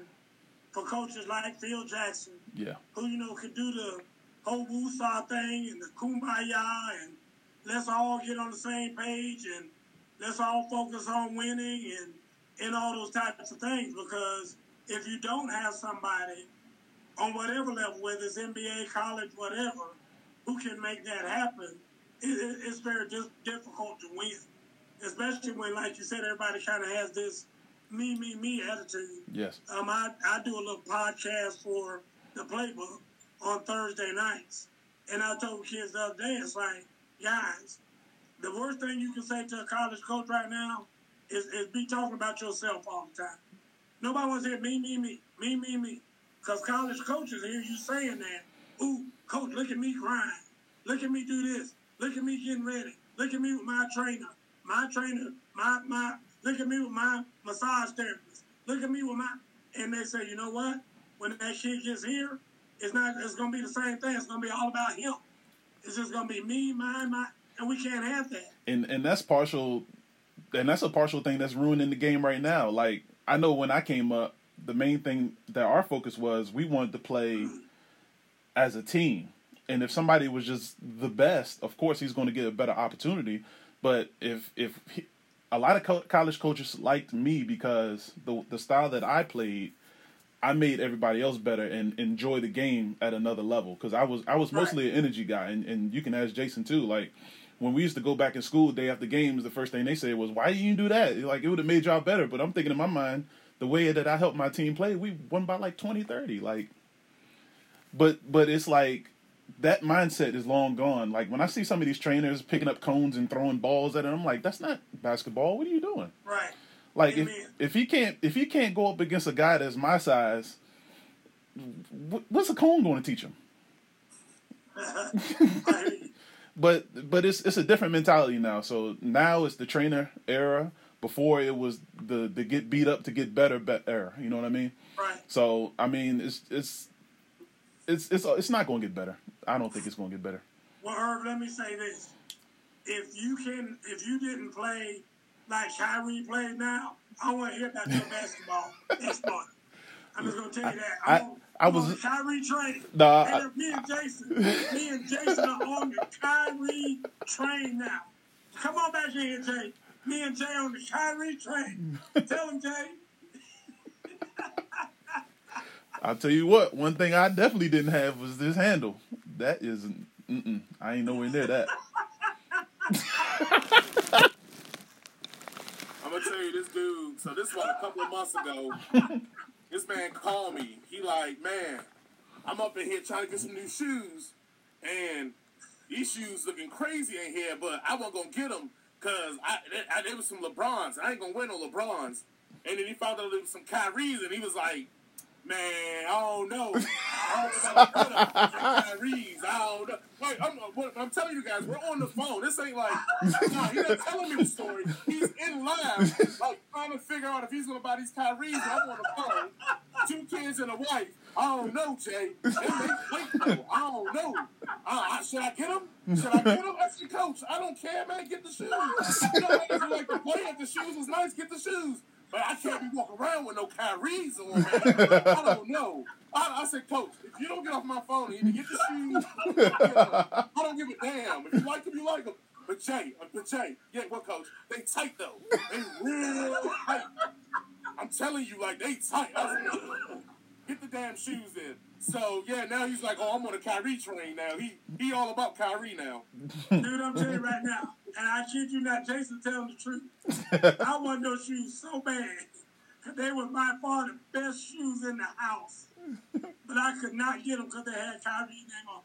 for coaches like Phil Jackson, yeah, who you know could do the whole woosah thing and the kumbaya, and let's all get on the same page and let's all focus on winning and and all those types of things. Because if you don't have somebody on whatever level, whether it's NBA, college, whatever, who can make that happen, it, it, it's very dis- difficult to win. Especially when, like you said, everybody kind of has this me, me, me attitude. yes, Um, I, I do a little podcast for the playbook on Thursday nights. And I told kids the other day, it's like, guys, the worst thing you can say to a college coach right now is, is be talking about yourself all the time. Nobody wants to hear me, me, me, me, me, me. Because college coaches hear you saying that. Ooh, coach, look at me grind. Look at me do this. Look at me getting ready. Look at me with my trainer. My trainer, my, my, look at me with my massage therapist. Look at me with my, and they say, you know what? When that kid gets here, it's not, it's going to be the same thing. It's going to be all about him. It's just going to be me, mine, my, and we can't have that. and and that's partial, and that's a partial thing that's ruining the game right now. Like I know when I came up, the main thing that our focus was we wanted to play mm. As a team, and if somebody was just the best, of course he's going to get a better opportunity. But if if he, a lot of co- college coaches liked me because the the style that I played, I made everybody else better and enjoy the game at another level. Because I was I was mostly an energy guy, and, and you can ask Jason too. Like when we used to go back in school day after games, the first thing they said was, "Why didn't you do that? Like it would have made y'all better." But I'm thinking in my mind, the way that I helped my team play, we won by like 20, 30. Like, but but it's like that mindset is long gone. Like when I see some of these trainers picking up cones and throwing balls at it, I'm like, that's not basketball. What are you doing? Right. Like if Amen. if he can't if he can't go up against a guy that's my size, what's a cone going to teach him? But but it's it's a different mentality now. So now it's the trainer era. Before it was the the get beat up to get better bet era. You know what I mean? right. So I mean it's it's it's it's it's not going to get better. I don't think it's going to get better. Well, Herb, let me say this: if you can, if you didn't play like Kyrie played now, I want to hear about your basketball next month. I'm just gonna tell you that. I- I'm I was- Kyrie train. Nah, and I- me and Jason, me and Jason are on the Kyrie train now. Come on back here, Jay. Me and Jay on the Kyrie train. Tell him, Jay. I'll tell you what. One thing I definitely didn't have was this handle. That is, I ain't nowhere near that. I'm gonna tell you this dude. So this was a couple of months ago. this man called me. He like, man, I'm up in here trying to get some new shoes, and these shoes looking crazy in here, but I wasn't gonna get them because I, I there was some LeBrons. I ain't gonna wear no LeBrons. And then he found out there was some Kyrie's, and he was like, man, I don't know. I don't know the I don't know. Wait, I'm, I'm telling you guys, we're on the phone. This ain't like, nah, he's not telling me the story. He's in live, like trying to figure out if he's gonna buy these Kyrie's. I'm on the phone. Two kids and a wife. I don't know, Jay. They make. I don't know. Uh, I, should I get them? Should I get them? That's your coach. I don't care, man. Get the shoes. You know, like to play, if the shoes was nice, get the shoes. But I can't be walking around with no Kyrie's on, man. I don't know. I, I said, Coach, if you don't get off my phone and get the shoes, I don't give a damn. If you like them, you like them. But Jay, uh, but Jay, yeah, what, Coach? They tight though. They real tight. I'm telling you, like they tight. Get the damn shoes in. So yeah, now he's like, oh, I'm on a Kyrie train now. He he all about Kyrie now. Dude, I'm telling you right now, and I kid you not, Jason telling the truth. I want those shoes so bad. 'cause They were by far the best shoes in the house. But I could not get them because they had Kyrie's name on.